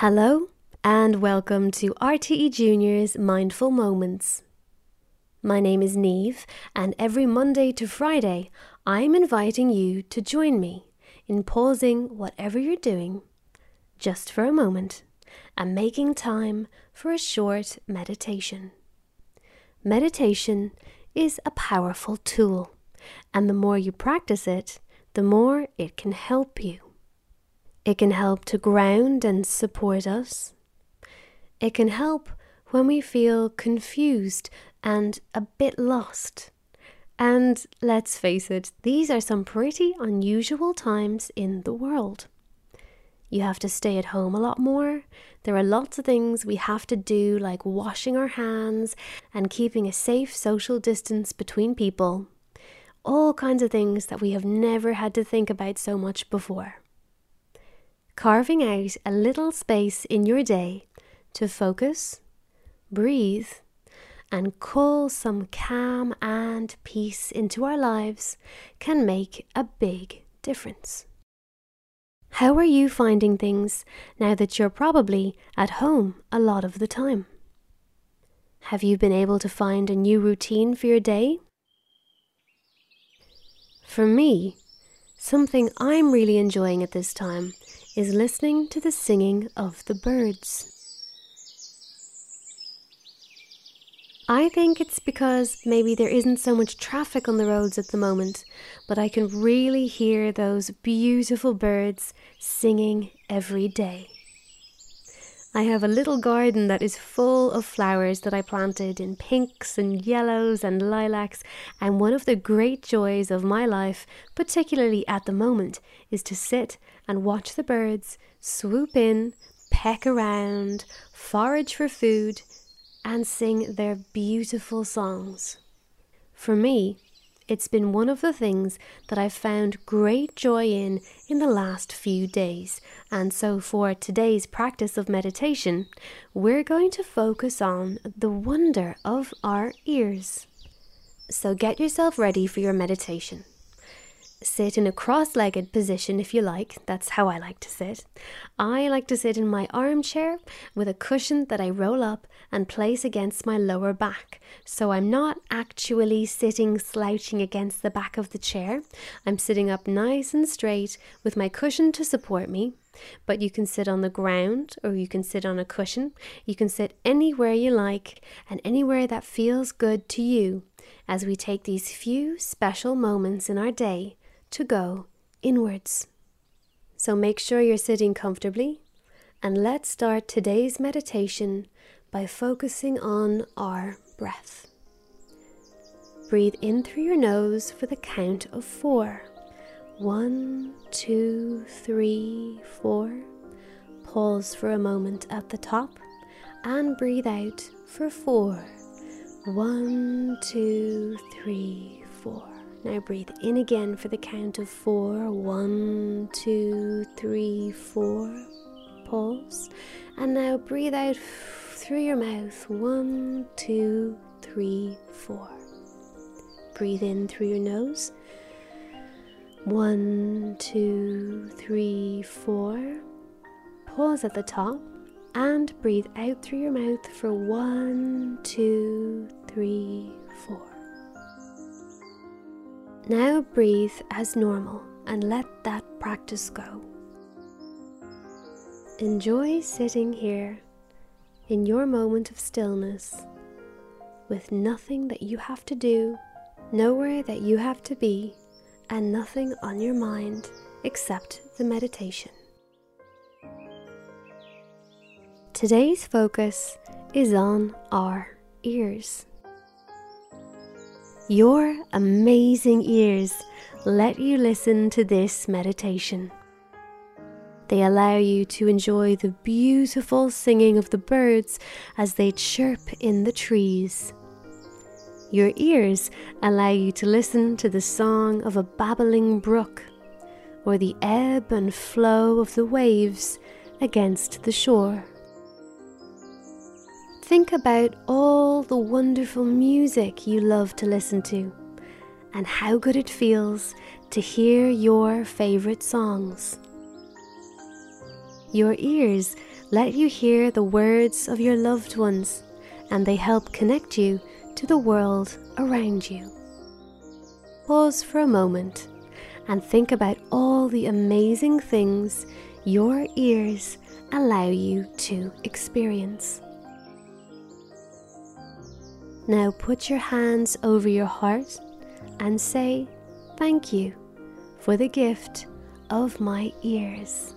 Hello, and welcome to RTE Junior's Mindful Moments. My name is Neve, and every Monday to Friday, I'm inviting you to join me in pausing whatever you're doing just for a moment and making time for a short meditation. Meditation is a powerful tool, and the more you practice it, the more it can help you. It can help to ground and support us. It can help when we feel confused and a bit lost. And let's face it, these are some pretty unusual times in the world. You have to stay at home a lot more. There are lots of things we have to do, like washing our hands and keeping a safe social distance between people. All kinds of things that we have never had to think about so much before carving out a little space in your day to focus, breathe, and call some calm and peace into our lives can make a big difference. How are you finding things now that you're probably at home a lot of the time? Have you been able to find a new routine for your day? For me, something I'm really enjoying at this time is listening to the singing of the birds. I think it's because maybe there isn't so much traffic on the roads at the moment, but I can really hear those beautiful birds singing every day. I have a little garden that is full of flowers that I planted in pinks and yellows and lilacs, and one of the great joys of my life, particularly at the moment, is to sit and watch the birds swoop in, peck around, forage for food, and sing their beautiful songs. For me, it's been one of the things that I've found great joy in in the last few days. And so, for today's practice of meditation, we're going to focus on the wonder of our ears. So, get yourself ready for your meditation. Sit in a cross legged position if you like. That's how I like to sit. I like to sit in my armchair with a cushion that I roll up and place against my lower back. So I'm not actually sitting slouching against the back of the chair. I'm sitting up nice and straight with my cushion to support me. But you can sit on the ground or you can sit on a cushion. You can sit anywhere you like and anywhere that feels good to you as we take these few special moments in our day to go inwards. So make sure you're sitting comfortably and let's start today's meditation by focusing on our breath. Breathe in through your nose for the count of four. One, two, three, four. Pause for a moment at the top and breathe out for four. One, two, three, four. Now breathe in again for the count of four. One, two, three, four. Pause. And now breathe out through your mouth. One, two, three, four. Breathe in through your nose. One, two, three, four. Pause at the top and breathe out through your mouth for one, two, three, four. Now breathe as normal and let that practice go. Enjoy sitting here in your moment of stillness with nothing that you have to do, nowhere that you have to be, and nothing on your mind except the meditation. Today's focus is on our ears. Your amazing ears let you listen to this meditation. They allow you to enjoy the beautiful singing of the birds as they chirp in the trees. Your ears allow you to listen to the song of a babbling brook or the ebb and flow of the waves against the shore. Think about all the wonderful music you love to listen to and how good it feels to hear your favorite songs. Your ears let you hear the words of your loved ones, and they help connect you to the world around you. Pause for a moment and think about all the amazing things your ears allow you to experience. Now put your hands over your heart and say thank you for the gift of my ears.